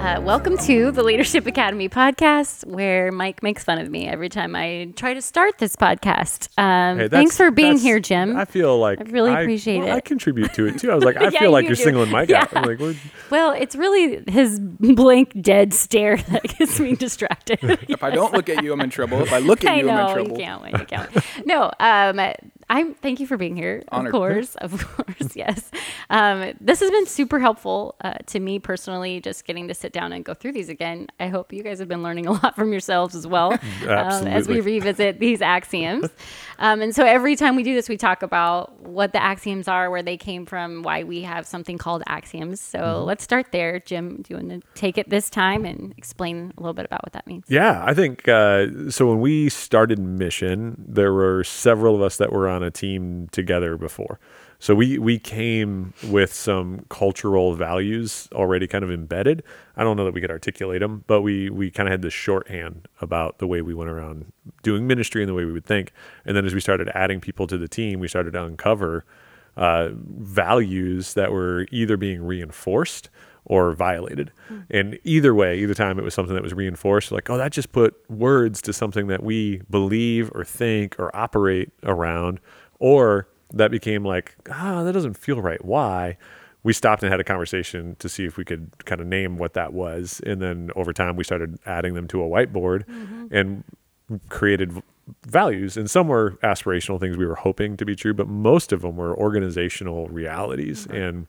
Uh, welcome to the Leadership Academy podcast, where Mike makes fun of me every time I try to start this podcast. Um, Hey, thanks for being here, Jim. I feel like I really appreciate well, I contribute to it too. I was like, I Yeah, feel like you you're do. singling Mike out. Yeah. I'm like, we're, well, it's really his blank, dead stare that gets me distracted. If I don't look at you, I'm in trouble. If I look at I you, know I'm in you trouble. can't wait. You can't wait. No, um, I'm. Thank you for being here. Honored. Of course, of course, yes. Um, this has been super helpful uh, to me personally. Just getting to sit down and go through these again. I hope you guys have been learning a lot from yourselves as well um, as we revisit these axioms. Um, and so every time we do this, we talk about what the axioms are, where they came from, why we have something called axioms. So Mm-hmm. let's start there. Jim, do you want to take it this time and explain a little bit about what that means? yeah, I think uh, so. When we started Mission, there were several of us that were on a team together before. So we we came with some cultural values already kind of embedded. I don't know that we could articulate them, but we we kind of had this shorthand about the way we went around doing ministry and the way we would think. And then as we started adding people to the team, we started to uncover uh, values that were either being reinforced or violated. And either way, either time it was something that was reinforced, like, oh, that just put words to something that we believe or think or operate around, or that became like, ah, that doesn't feel right. Why? We stopped and had a conversation to see if we could kind of name what that was. And then over time, we started adding them to a whiteboard and created values and some were aspirational things we were hoping to be true but most of them were organizational realities and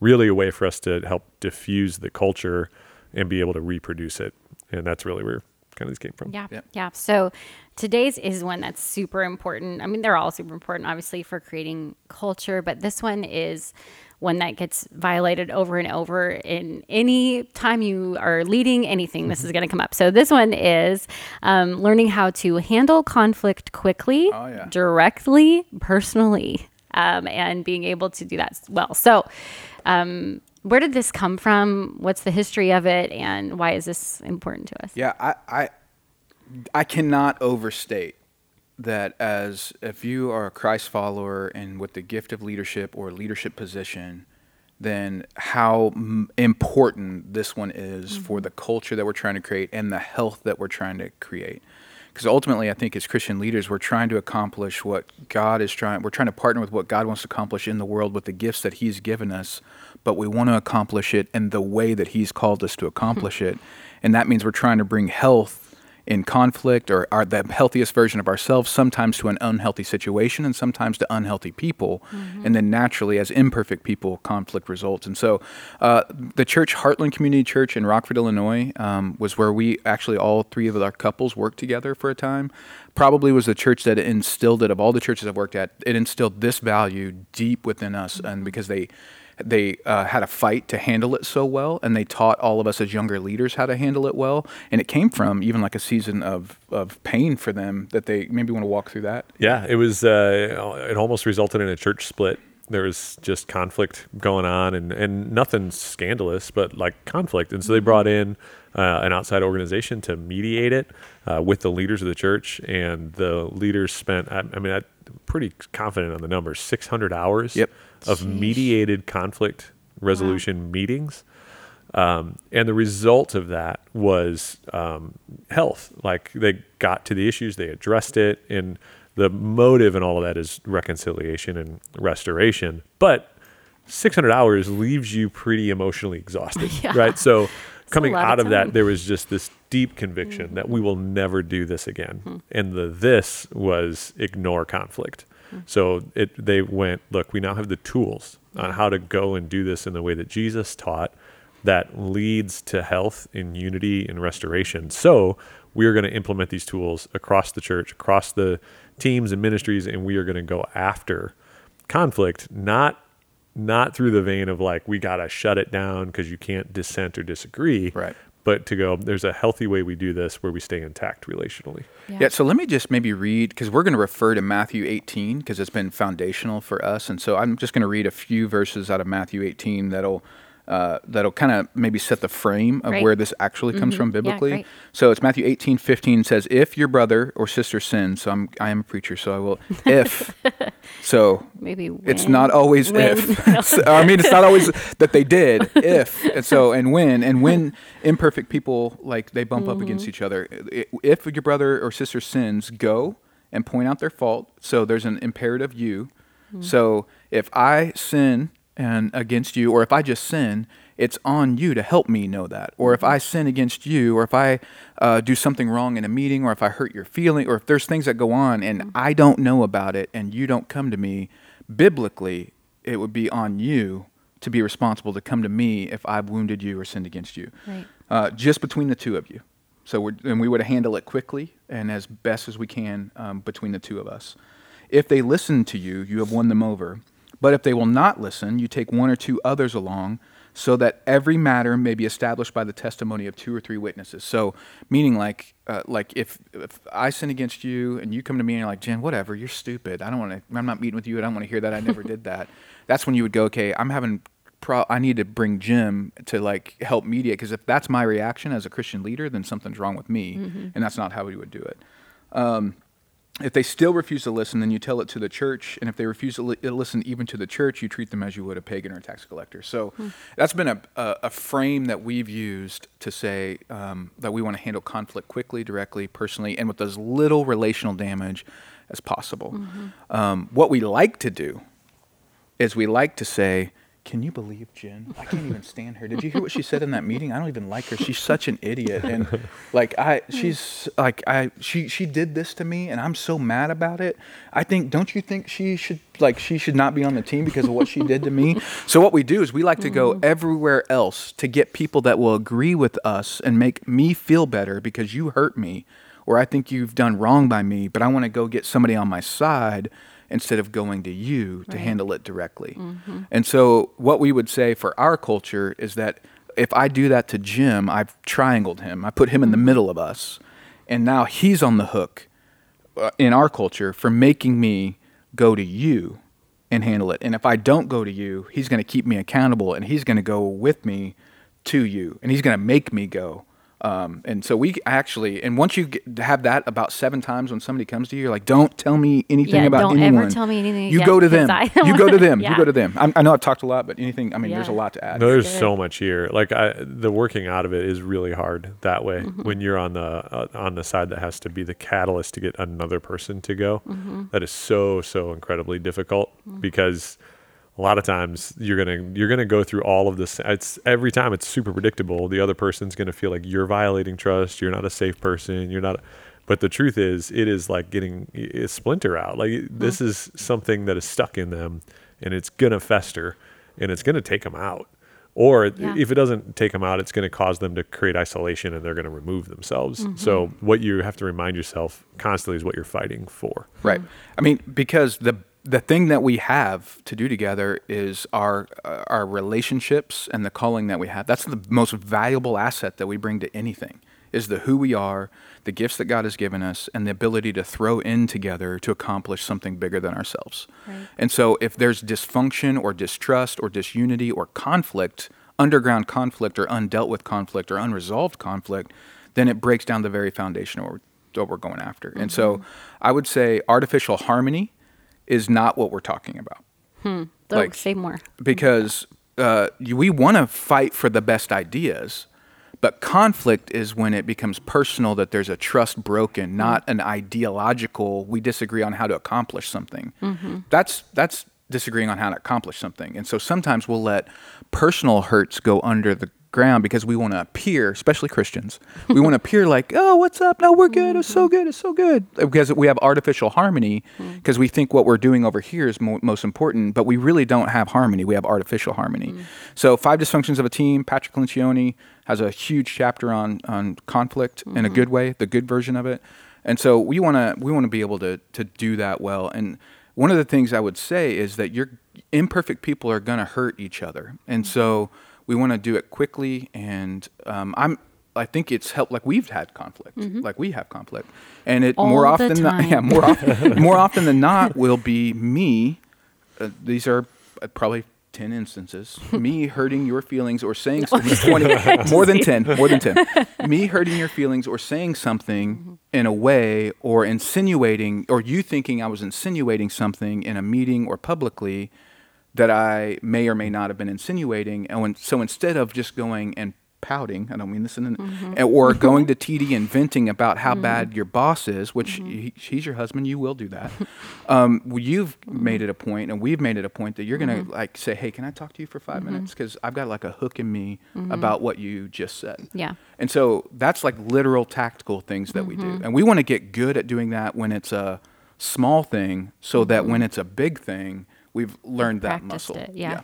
really a way for us to help diffuse the culture and be able to reproduce it and that's really where kind of this came from Yeah. Yep. Yeah. So today's is one that's super important. I mean, they're all super important, obviously, for creating culture, but this one is one that gets violated over and over. In any time you are leading anything, this is going to come up. So this one is um, learning how to handle conflict quickly, Oh, yeah. directly, personally, um, and being able to do that well. So, um, where did this come from? What's the history of it, and why is this important to us? Yeah, I, I, I cannot overstate that as if you are a Christ follower and with the gift of leadership or leadership position, then how m- important this one is for mm-hmm. the culture that we're trying to create and the health that we're trying to create. Because ultimately, I think as Christian leaders, we're trying to accomplish what God is trying. We're trying to partner with what God wants to accomplish in the world with the gifts that He's given us, but we want to accomplish it in the way that He's called us to accomplish it, and that means we're trying to bring health in conflict or are the healthiest version of ourselves sometimes to an unhealthy situation and sometimes to unhealthy people. And then naturally as imperfect people conflict results. And so uh, the church heartland community church in rockford illinois um, was where we actually all three of our couples worked together for a time. Probably was the church that instilled it of all the churches i've worked at it instilled this value deep within us. And because they they uh, had a fight to handle it so well, and they taught all of us as younger leaders how to handle it well. And it came from even like a season of, of pain for them that they maybe want to walk through that. Yeah, it was. Uh, it almost resulted in a church split. There was just conflict going on, and and nothing scandalous, but like conflict. And so they brought in uh, an outside organization to mediate it uh, with the leaders of the church, and the leaders spent. I, I mean, I'm pretty confident on the numbers. Six hundred hours Yep. Of mediated conflict resolution meetings. Um, and the result of that was um, health. Like they got to the issues, they addressed it, and the motive and all of that is reconciliation and restoration. But 600 hours leaves you pretty emotionally exhausted, Yeah. right? So coming of out of that, there was just this deep conviction that we will never do this again. And the this was ignore conflict. So it they went, look, we now have the tools on how to go and do this in the way that Jesus taught that leads to health and unity and restoration. So we are going to implement these tools across the church, across the teams and ministries, and we are going to go after conflict, not not through the vein of like we got to shut it down because you can't dissent or disagree, Right. But to go, there's a healthy way we do this where we stay intact relationally. Yeah. so let me just maybe read because we're going to refer to Matthew 18 because it's been foundational for us, and so I'm just going to read a few verses out of Matthew 18 that'll uh, that'll kind of maybe set the frame of Right. where this actually comes mm-hmm. from biblically. great. so it's Matthew 18, 15 says, If your brother or sister sins, so I'm, I am a preacher, so I will, if. so Maybe when, it's not always when- if. So, I mean, it's not always that they did. If and so and when and when imperfect people like they bump up against mm-hmm. each other. If your brother or sister sins, go and point out their fault. So there's an imperative you. Mm-hmm. So if I sin and against you, or if I just sin, it's on you to help me know that. Or if I sin against you, or if I uh, do something wrong in a meeting, or if I hurt your feeling, or if there's things that go on and I don't know about it and you don't come to me, biblically, it would be on you to be responsible to come to me if I've wounded you or sinned against you. Right. Uh, just between the two of you. So we're, and we would handle it quickly and as best as we can um, between the two of us. If they listen to you, you have won them over. But if they will not listen, you take one or two others along, so that every matter may be established by the testimony of two or three witnesses. So, meaning like, uh, like if, if I sin against you and you come to me and you're like, Jen, whatever, you're stupid. I don't want to. I'm not meeting with you. I don't want to hear that. I never did that. That's when you would go, okay, I'm having. Pro- I need to bring Jim to like help mediate because if that's my reaction as a Christian leader, then something's wrong with me, and that's not how we would do it. Um, if they still refuse to listen, then you tell it to the church. And if they refuse to li- listen even to the church, you treat them as you would a pagan or a tax collector. So that's been a, a, a frame that we've used to say um, that we want to handle conflict quickly, directly, personally, and with as little relational damage as possible. Um, what we like to do is we like to say, can you believe Jen? I can't even stand her. Did you hear what she said in that meeting? I don't even like her. She's such an idiot. And like I she's like I she she did this to me and I'm so mad about it. I think don't you think she should like she should not be on the team because of what she did to me? So what we do is we like to go mm-hmm. everywhere else to get people that will agree with us and make me feel better because you hurt me or I think you've done wrong by me, but I want to go get somebody on my side instead of going to you to handle it directly. And so, what we would say for our culture is that if I do that to Jim, I've triangled him, I put him in the middle of us, and now he's on the hook uh, in our culture for making me go to you and handle it. And if I don't go to you, he's going to keep me accountable and he's going to go with me to you and he's going to make me go. Um, and so we actually, and once you get, have that about seven times when somebody comes to you, you're like, don't tell me anything Yeah, about don't ever tell me anything You again, go to 'cause them. I don't You go to wanna- them. You go to them. I'm, I know I've talked a lot, but anything, I mean, there's a lot to add. No, there's good. so much here. Like I, the working out of it is really hard that way. Mm-hmm. When you're on the uh, on the side that has to be the catalyst to get another person to go, Mm-hmm. that is so so incredibly difficult because a lot of times you're gonna you're gonna go through all of this. It's every time it's super predictable. The other person's gonna feel like you're violating trust. You're not a safe person. You're not. But the truth is, it is like getting a splinter out. Like Mm. this is something that is stuck in them, and it's gonna fester, and it's gonna take them out. Or Yeah. if it doesn't take them out, it's going to cause them to create isolation, and they're going to remove themselves. Mm-hmm. So what you have to remind yourself constantly is what you're fighting for. Right. I mean, because the the thing that we have to do together is our uh, our relationships and the calling that we have. That's the most valuable asset that we bring to anything. Is the who we are, the gifts that God has given us, and the ability to throw in together to accomplish something bigger than ourselves. Right. And so, if there's dysfunction or distrust or disunity or conflict, underground conflict or undealt with conflict or unresolved conflict, then it breaks down the very foundation of what we're, what we're going after. And so, I would say artificial harmony is not what we're talking about hmm. Don't like- say more. because uh, we want to fight for the best ideas. But conflict is when it becomes personal, that there's a trust broken, hmm. not an ideological, we disagree on how to accomplish something. Mm-hmm. That's, that's disagreeing on how to accomplish something. And so sometimes we'll let personal hurts go under the ground because we want to appear, especially Christians, we want to appear like, oh, what's up? No, we're good. It's so good. It's so good. Uh, because we have artificial harmony mm. because we think what we're doing over here is mo- most important, but we really don't have harmony. We have artificial harmony. Mm. So, Five Dysfunctions of a Team, Patrick Lencioni has a huge chapter on, on conflict in a mm-hmm. good way, the good version of it. And so we want to we want to be able to to do that well. And one of the things I would say is that your imperfect people are going to hurt each other, and mm. so we want to do it quickly. And um, I'm I think it's helped. Like we've had conflict, like we have conflict, and it more All the often than not, yeah more often more often than not will be me. Uh, these are uh, probably 10 instances me hurting your feelings or saying something 20 more than 10 more than 10 me hurting your feelings or saying something in a way or insinuating or you thinking i was insinuating something in a meeting or publicly that i may or may not have been insinuating and when, so instead of just going and pouting i don't mean this in an, Mm-hmm. or going to td and venting about how bad your boss is which he, he's your husband you will do that um, you've made it a point and we've made it a point that you're going to Mm-hmm. like say hey can i talk to you for 5 minutes because i've got like a hook in me about what you just said Mm-hmm. Yeah. and so that's like literal tactical things that we Mm-hmm. do and we want to get good at doing that when it's a small thing so that when it's a big thing we've learned that. Muscle it, yeah.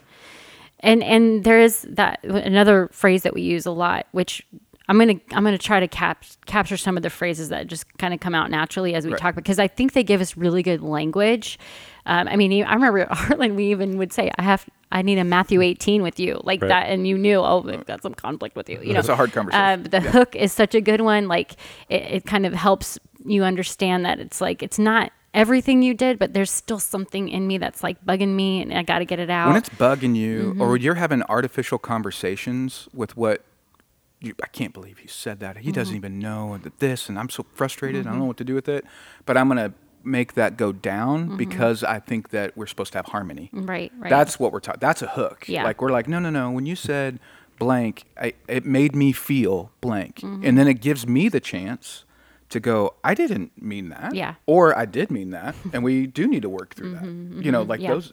And and there is that another phrase that we use a lot, which I'm gonna I'm gonna try to cap, capture some of the phrases that just kind of come out naturally as we Right. talk because I think they give us really good language. Um, I mean, I remember at Heartland, we even would say, "I have, I need a Matthew 18 with you," like Right. that, and you knew, oh, we've got some conflict with you. You know, it's a hard conversation. Uh, the hook is such a good one. Like, it, it kind of helps you understand that it's like it's not everything you did, but there's still something in me that's like bugging me, and I got to get it out. when it's bugging you Mm-hmm. or you're having artificial conversations with what you, I can't believe he said that. He Mm-hmm. doesn't even know that this, and I'm so frustrated. I don't know what to do with it. But I'm gonna make that go down because I think that we're supposed to have harmony. Mm-hmm. Right, right. That's what we're talking. That's a hook. Yeah. Like we're like, no, no, no. When you said blank, I, it made me feel blank, and then it gives me the chance to go. I didn't mean that. Yeah. Or I did mean that, and we do need to work through that. You know, like Mm-hmm, yeah. those,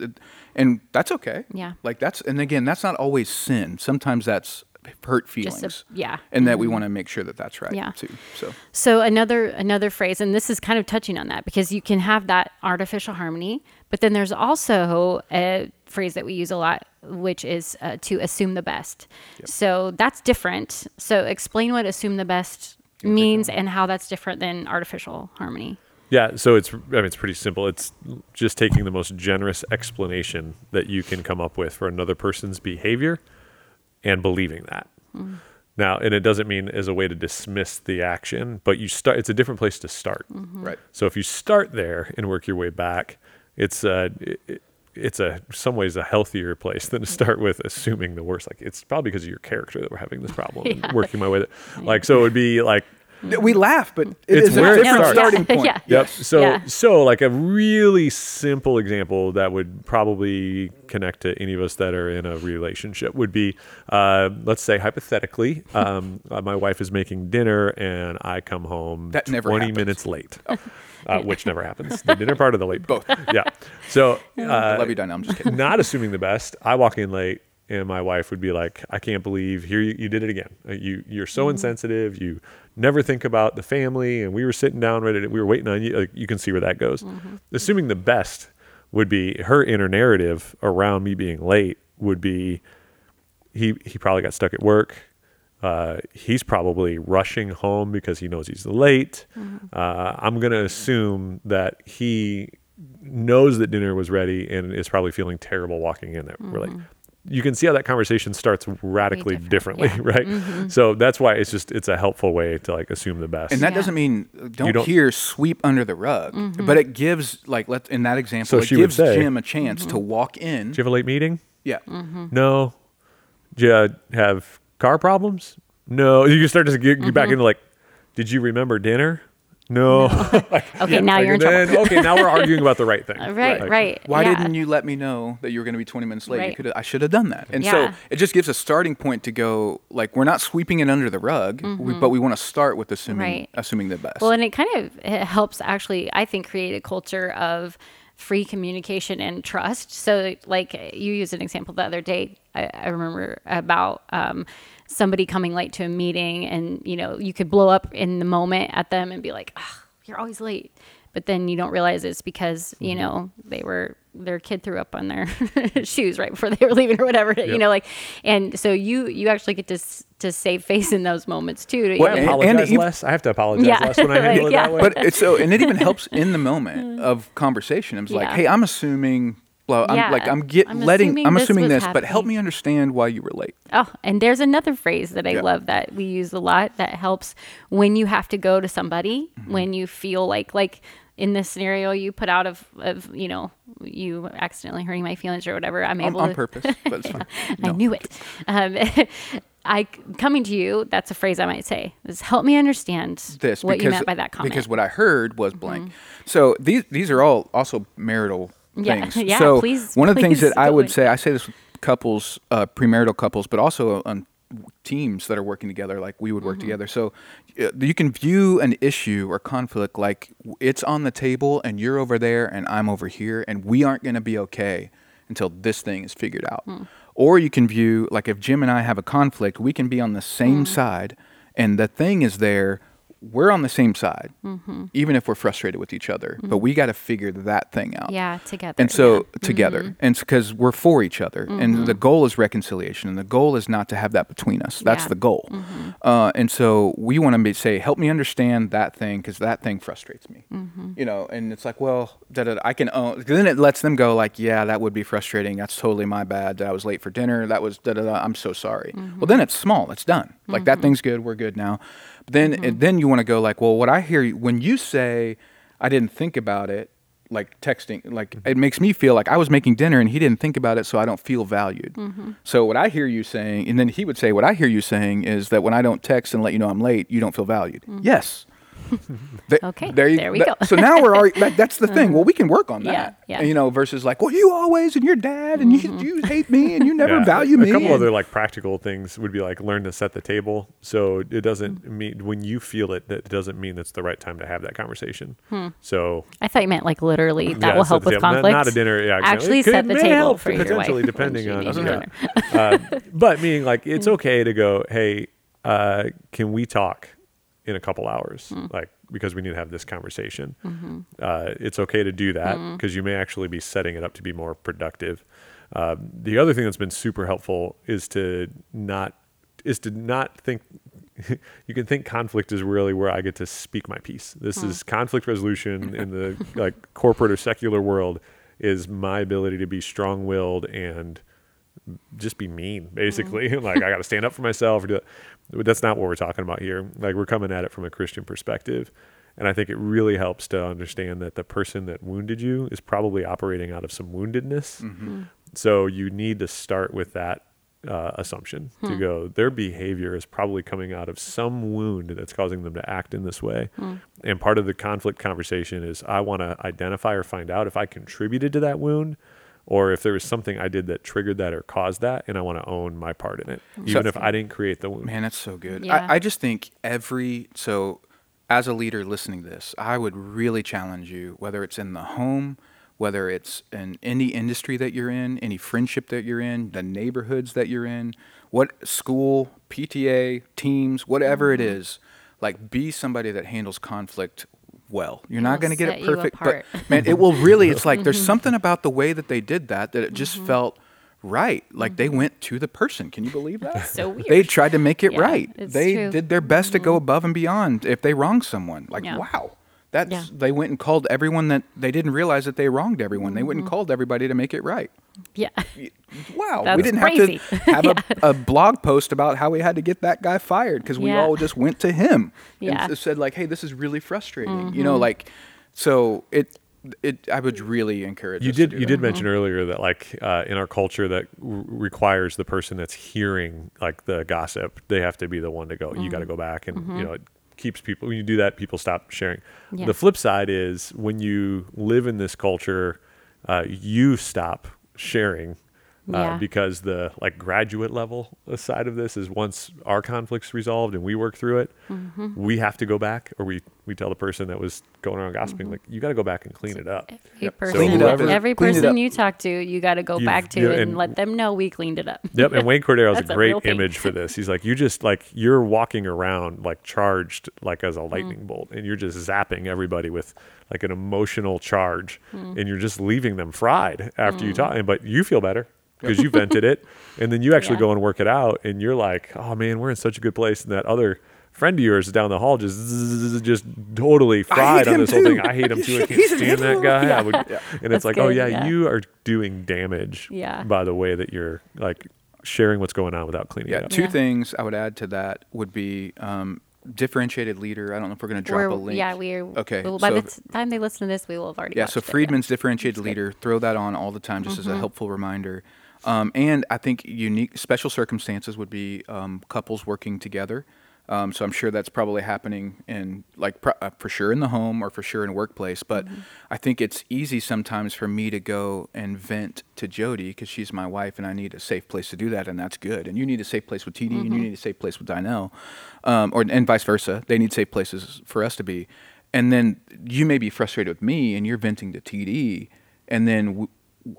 and that's okay. Yeah. Like that's, and again, that's not always sin. Sometimes that's hurt feelings. A- yeah. And that we want to make sure that that's right. Yeah. Too. So. So another another phrase, and this is kind of touching on that because you can have that artificial harmony, but then there's also a phrase that we use a lot, which is uh, to assume the best. So that's different. So explain what assume the best means and how that's different than artificial harmony. Yeah, so it's I mean it's pretty simple. It's just taking the most generous explanation that you can come up with for another person's behavior and believing that. Now, and it doesn't mean as a way to dismiss the action, but you start it's a different place to start. Right. So if you start there and work your way back, it's uh it, it's a some ways a healthier place than to start with assuming the worst. Like it's probably because of your character that we're having this problem and working my way. That, like so, it would be like We laugh, but it It's is where a different starts. starting point. Yeah. Yep. So Yeah. so like a really simple example that would probably connect to any of us that are in a relationship would be, uh, let's say hypothetically, um, uh, my wife is making dinner and I come home That never twenty happens. minutes late, uh, which never happens. The dinner part of the late both. Yeah. So I uh, love you, Dinah. I'm just kidding. not assuming the best, I walk in late and my wife would be like, I can't believe here you, you did it again. Uh, You you're so insensitive. You never think about the family and we were sitting down ready to, we were waiting on you. Like you can see where that goes. Assuming the best would be her inner narrative around me being late would be he he probably got stuck at work. Uh, he's probably rushing home because he knows he's late. Uh, I'm going to assume that he knows that dinner was ready and is probably feeling terrible walking in there. We're like, you can see how that conversation starts radically different, differently, yeah. right? So that's why it's just it's a helpful way to like assume the best. And that Yeah. doesn't mean uh, don't, don't- hear sweep under the rug, Mm-hmm. but it gives like let in that example, So it she gives say- Jim a chance Mm-hmm. to walk in. Do you have a late meeting? Yeah, Mm. No. Do you uh, have car problems? No. You can start to get, get back Mm-hmm. into like, did you remember dinner? No. Okay, now Like, you're in and trouble. okay, now we're arguing about the right thing. Right, Like, right. Why yeah. didn't you let me know that you were going to be 20 minutes late? You Right. could I should have done that. And Yeah. so it just gives a starting point to go like we're not sweeping it under the rug, we, but we want to start with assuming Mm-hmm. Right. assuming the best. Well, and it kind of it helps actually, I think, create a culture of free communication and trust. So, like you used an example the other day, I, I remember about um, somebody coming late to a meeting, and you know, you could blow up in the moment at them and be like, "Ugh, "You're always late," but then you don't realize it's because you mm-hmm. know they were their kid threw up on their shoes right before they were leaving or whatever you know like and so you you actually get to to save face in those moments too to, Well, you and- Apologize even- less. I have to apologize Yeah. less when I handle Like, it yeah. that way. but it's so and it even helps in the moment of conversation. It's like, Yeah. hey, I'm assuming. I'm like I'm get I'm letting assuming I'm assuming was this, but help me understand why you were late. Oh, and there's another phrase that I Yeah. love that we use a lot that helps when you have to go to somebody, Mm-hmm. when you feel like like in this scenario you put out of, of you know you accidentally hurting my feelings or whatever i'm able on to purpose, but it's fine. I knew it. Um, I coming to you. That's a phrase I might say. Is help me understand this what because you meant by that comment. Mm-hmm. because what I heard was blank. So these these are all also marital Yeah, things. yeah, So please- one of the things that I would into say. I say this with couples, uh, premarital couples, but also on teams that are working together, like we would work Mm-hmm. together. So uh, you can view an issue or conflict like it's on the table and you're over there and I'm over here, and we aren't going to be okay until this thing is figured out. Hmm. Or you can view like if Jim and I have a conflict, we can be on the same Hmm. side, and the thing is there. We're on the same side, Mm-hmm. even if we're frustrated with each other. But we got to figure that thing out. yeah, together. And so yeah. Mm-hmm. together, and because we're for each other, and the goal is reconciliation, and the goal is not to have that between us. That's Yeah. Mm-hmm. the goal. Uh, and so we want to say, help me understand that thing, because that thing frustrates me. Mm-hmm. You know, and it's like, well, da, da, I can own. Then it lets them go, like, yeah, that would be frustrating. That's totally my bad. I was late for dinner. That was da da da. I'm so sorry. Mm-hmm. Well, then it's small. It's done. Like that thing's good. We're good now. But then, Mm-hmm. and then you want to go like, well, what I hear you- when you say, I didn't think about it like texting like it makes me feel like i was making dinner and he didn't think about it so i don't feel valued. Mm-hmm. so what i hear you saying and then he would say what i hear you saying is that when i don't text and let you know i'm late you don't feel valued. Yes Th- Mm-hmm. Okay, there, you, there we that- go. so now we're already that, that's the thing well we can work on that yeah. you know versus like well you always and your dad and you, you hate me and you never Yeah. value me. a couple and- other like practical things would be like learn to set the table. So it doesn't Mm-hmm. mean when you feel it, that doesn't mean it's the right time to have that conversation. Hmm. So I thought you meant like literally that yeah, will help with table. Not- conflict. Not, a dinner. Yeah, exactly. Actually, It could- set the table help, for your wife potentially when depending she on. needs uh, but meaning like it's Hmm. okay to go. Hey, uh, can we talk in a couple hours? Hmm. Like because we need to have this conversation. Mm-hmm. Uh, it's okay to do that because you may actually be setting it up to be more productive. Uh, the other thing that's been super helpful is to not is to not think you can think conflict is really where I get to speak my piece. This Hmm. is conflict resolution in the like corporate or secular world is my ability to be strong-willed and just be mean basically like i got to stand up for myself or do that. That's not what we're talking about here. Like we're coming at it from a christian perspective. And i think it really helps to understand that the person that wounded you is probably operating out of some woundedness. Mm-hmm. So you need to start with that uh, assumption to hmm. go their behavior is probably coming out of some wound that's causing them to act in this way. Hmm. And part of the conflict conversation is i want to identify or find out if i contributed to that wound or if there was something I did that triggered that or caused that, and I want to own my part in it, even if I didn't create the wound. Man, that's so good. Yeah. I, I just think every so as a leader listening to this, I would really challenge you, whether it's in the home, whether it's in any industry that you're in, any friendship that you're in, the neighborhoods that you're in, what school, PTA, teams, whatever it Mm-hmm. is, like be somebody that handles conflict well. You're not going to get it perfect, but man, it will really. It's like there's something about the way that they did that that it just felt right. Like they went to the person. Can you believe that? Mm-hmm. So They tried to make it Yeah, right. They true. Mm-hmm. did their best to go above and beyond if they wronged someone. Like, Yeah. wow. That's Yeah. they went and called everyone that they didn't realize that they wronged everyone. They went and called everybody to make it right. Yeah. Wow. That's we didn't crazy. have to have a, a blog post about how we had to get that guy fired because we Yeah. all just went to him Yeah. Mm-hmm. and said like, "Hey, this is really frustrating." You know, like so it it I would really encourage You us to did do you that. did mention earlier that like uh, in our culture that r- requires the person that's hearing like the gossip, they have to be the one to go. You got to go back, and you know it keeps people. When you do that, people stop sharing. Yeah. The flip side is when you live in this culture, uh, you stop sharing. Uh, because the like graduate level side of this is once our conflicts resolved and we work through it, Mm-hmm. we have to go back or we, we tell the person that was going around gossiping, like, you got to go back and clean it up. Every person, Clean it up. every person up. you talk to, you got to go You've- back to you- and, and- let them know we cleaned it up. Yep, and Wayne Cordeiro has That's a a great thing. image for this. He's like, you just like you're walking around like charged like as a Mm. lightning bolt, and you're just zapping everybody with like an emotional charge, Mm. and you're just leaving them fried after you talk. But you feel better because you vented it, and then you actually Yeah. go and work it out, and you're like, oh man, we're in such a good place, and that other. Friend of yours down the hall just zzz, just totally fried on him this whole thing. I hate him too. I can't stand that idiot. guy. I would, Yeah. and it's That's like, oh yeah, yeah. you are doing damage Yeah. by the way that you're like sharing what's going on without cleaning Yeah, it up. two Yeah. things I would add to that would be um, differentiated leader. I don't know if we're going to drop We're- a link. Yeah, we are. Okay, Well, by so the if- time they listen to this, we will have already. Yeah, so watched it, Friedman's differentiated leader, throw that on all the time just Mm-hmm. as a helpful reminder. Um, and I think unique special circumstances would be um, couples working together. Um, so I'm sure that's probably happening in like pro- uh, for sure in the home or for sure in workplace. But Mm-hmm. I think it's easy sometimes for me to go and vent to Jody because she's my wife and I need a safe place to do that, and that's good. And you need a safe place with TD, and Mm-hmm. you need a safe place with Dinell, um, or and vice versa. They need safe places for us to be. And then you may be frustrated with me, and you're venting to TD, and then w-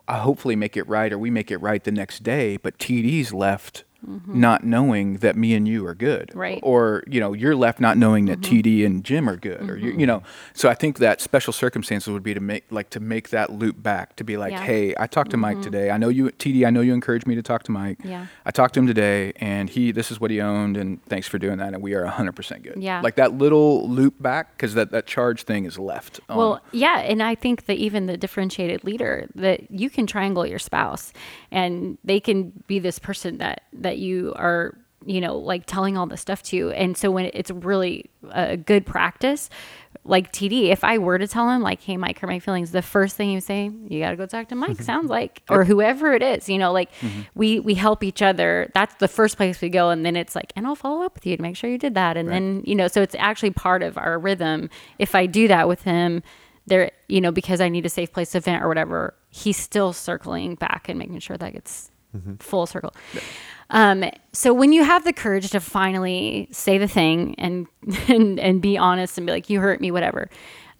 Hopefully make it right, or we make it right the next day. But TD's left not knowing that me and you are good, Mm-hmm. Right. Or you know, you're left not knowing that Mm-hmm. TD and Jim are good, or you, you know. So I think that special circumstances would be to make like to make that loop back to be like, Yeah. Mm-hmm. hey, I talked to Mike today. I know you TD. I know you encouraged me to talk to Mike. Yeah. I talked to him today, and he this is what he owned, and thanks for doing that. And we are 100 percent good. Yeah. Like that little loop back because that that charge thing is left. on- Well, yeah, and I think that even the differentiated leader that you can triangle your spouse, and they can be this person that that you are, you know, like telling all this stuff to. And so when it's really a good practice, like TD, if I were to tell him like, "Hey, Mike, hurt my feelings," the first thing would say, "You got to go talk to Mike." Mm-hmm. sounds like, or whoever it is, you know, like mm-hmm. we we help each other. That's the first place we go, and then it's like, and I'll follow up with you to make sure you did that, and then you know, so it's actually part of our rhythm. If I do that with him there, you know, because I need a safe place to vent or whatever, he's still circling back and making sure that gets mm-hmm. full circle. Um, so when you have the courage to finally say the thing and and, and be honest and be like, you hurt me, whatever.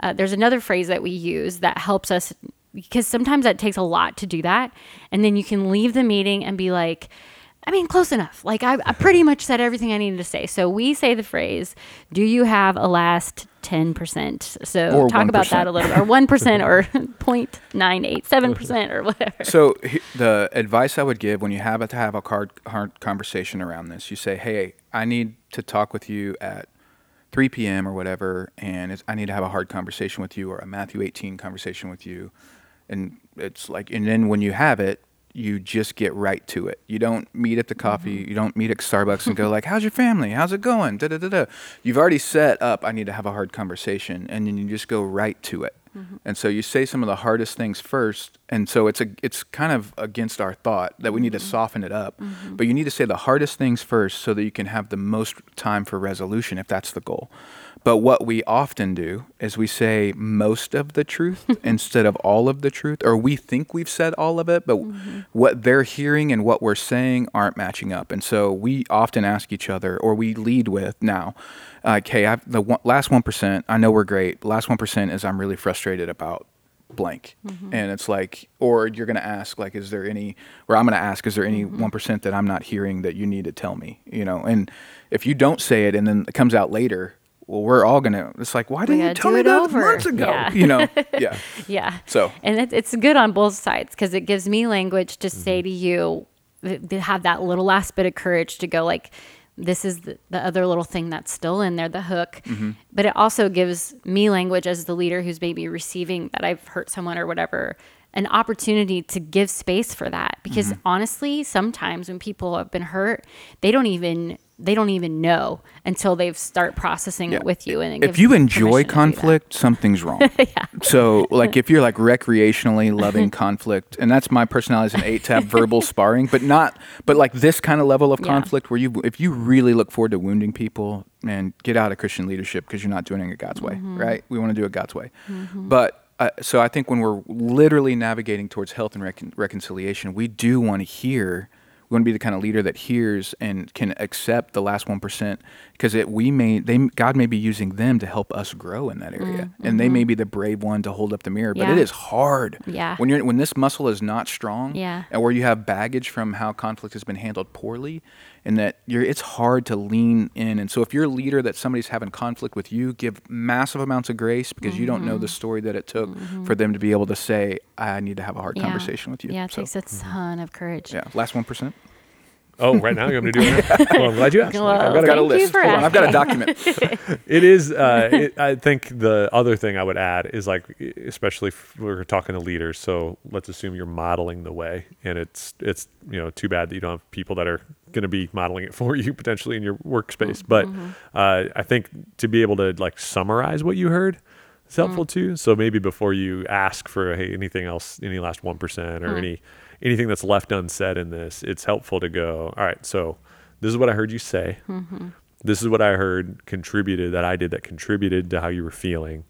Uh, there's another phrase that we use that helps us because sometimes that takes a lot to do that, and then you can leave the meeting and be like. I mean, close enough. Like I, I pretty much said everything I needed to say. So we say the phrase, "Do you have a last ten percent?" So Or talk about that a little bit, or one percent, or 0.987 percent, or whatever. So he- the advice I would give when you have to have a hard, hard conversation around this, you say, "Hey, I need to talk with you at 3 p.m. or whatever, and it's, I need to have a hard conversation with you or a Matthew 18 conversation with you." And it's like, and then when you have it, you just get right to it. You don't meet at the coffee. Mm-hmm. You don't meet at Starbucks and go like, "How's your family? How's it going?" Da da da da. You've already set up. I need to have a hard conversation, and then you just go right to it. Mm-hmm. And so you say some of the hardest things first, and so it's a it's kind of against our thought that we need to Mm-hmm. soften it up. But you need to say the hardest things first so that you can have the most time for resolution if that's the goal. But what we often do is we say most of the truth instead of all of the truth, or we think we've said all of it, but mm-hmm. what they're hearing and what we're saying aren't matching up. And so we often ask each other, or we lead with now, hey, I've, the one, last 1%, I know we're great. Last 1% is I'm really frustrated about blank. Mm-hmm. And it's like, or you're going to ask, like, is there any, or I'm going to ask, is there any mm-hmm. one that I'm not hearing that you need to tell me? You know, and if you don't say it and then it comes out later, well, we're all gonna. It's like, why didn't you tell me it that over. months ago? Yeah. You know, yeah. Yeah. So- and it, it's good on both sides because it gives me language to say mm-hmm. to you, to have that little last bit of courage to go like, this is the, the other little thing that's still in there, the hook. Mm-hmm. But it also gives me language as the leader who's maybe receiving that I've hurt someone or whatever, an opportunity to give space for that. Because mm-hmm. honestly, sometimes when people have been hurt, they don't even they don't even know until they start processing Yeah. it with you. And if you enjoy permission to do that. conflict, something's wrong. yeah. So, like, if you're like recreationally loving conflict, and that's my personality as an eight to have verbal sparring, but not, but like this kind of level of Yeah. conflict where you, if you really look forward to wounding people, man, get out of Christian leadership because you're not doing it God's way, Mm-hmm. right? We want to do it God's way. But uh, so I think when we're literally navigating towards health and recon- reconciliation, we do want to hear. Want to be the kind of leader that hears and can accept the last one percent because it we may they God may be using them to help us grow in that area, and they may be the brave one to hold up the mirror. But it Mm-hmm. Yeah. is hard. Yeah. When you're when this muscle is not strong. Yeah. And where you have baggage from how conflict has been handled poorly, and that you're it's hard to lean in. And so if you're a leader that somebody's having conflict with you, give massive amounts of grace because you don't know Mm-hmm. the story that it took for them to be able to say, "I need to have a hard Yeah. conversation with you." Yeah, it So, takes a ton of courage. yeah, last one percent. Oh, right now you want me to do it? well, I'm glad you asked. Well, I've I've got a- Thank you list. for Hold on, I've got a document. it is. Uh, it, I think the other thing I would add is like, especially if we're talking to leaders. So let's assume you're modeling the way, and it's it's you know too bad that you don't have people that are going to be modeling it for you potentially in your workspace. But uh, I think to be able to like summarize what you heard is helpful too. So maybe before you ask for hey anything else, any last one percent or any anything that's left unsaid in this, it's helpful to go. All right, so this is what I heard you say this is what I heard contributed that I did that contributed to how you were feeling.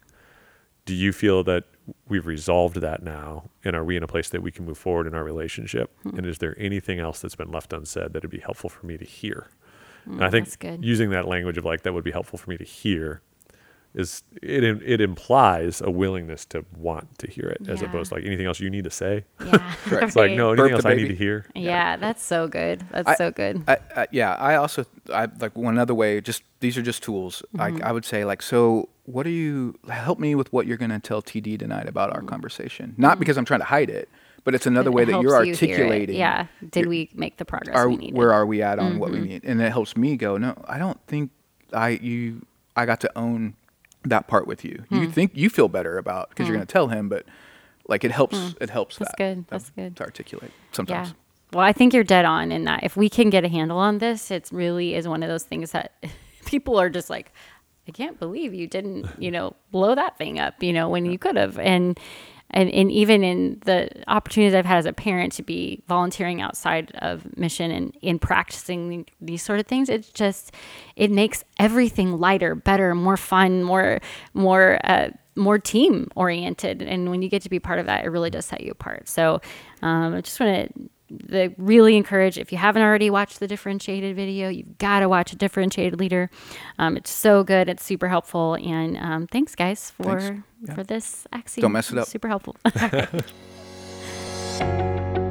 Do you feel that we've resolved that now? And are we in a place that we can move forward in our relationship? Hmm. And is there anything else that's been left unsaid that would be helpful for me to hear? and I think good. using that language of like that would be helpful for me to hear is it it implies a willingness to want to hear it as opposed to like anything else you need to say. Yeah. It's like no anything Burp else I need to hear. Yeah, that's so good. That's I- so good. I, I, yeah, I also I like one other way. Just these are just tools. Like Mm-hmm. I would say, like, so what are you? Help me with what you're going to tell TD tonight about our conversation. Not because I'm trying to hide it, but it's another way Mm-hmm. That you're helps you articulating. Yeah. Did we make the progress are we needed? where are we at on what we Mm-hmm. need, and it helps me go. No, I don't think I you I got to own that part with you. Hmm. You think you feel better about because you're going to tell him, but like it helps. It helps. Hmm. That's that, good. that- That's good. to articulate sometimes. Yeah. Well, I think you're dead on in that. If we can get a handle on this, it really is one of those things that people are just like, I can't believe you didn't, you know, blow that thing up, you know, when you could have. And and and even in the opportunities I've had as a parent to be volunteering outside of mission and in practicing these sort of things, it's just it makes everything lighter, better, more fun, more more uh, more team oriented. And when you get to be part of that, it really does set you apart. So um, I just want to the really encourage if you haven't already watched the differentiated video you've got to watch a differentiated leader um, it's so good it's super helpful and um, thanks guys for Thanks. Yeah. for this axiom Don't mess it up. super helpful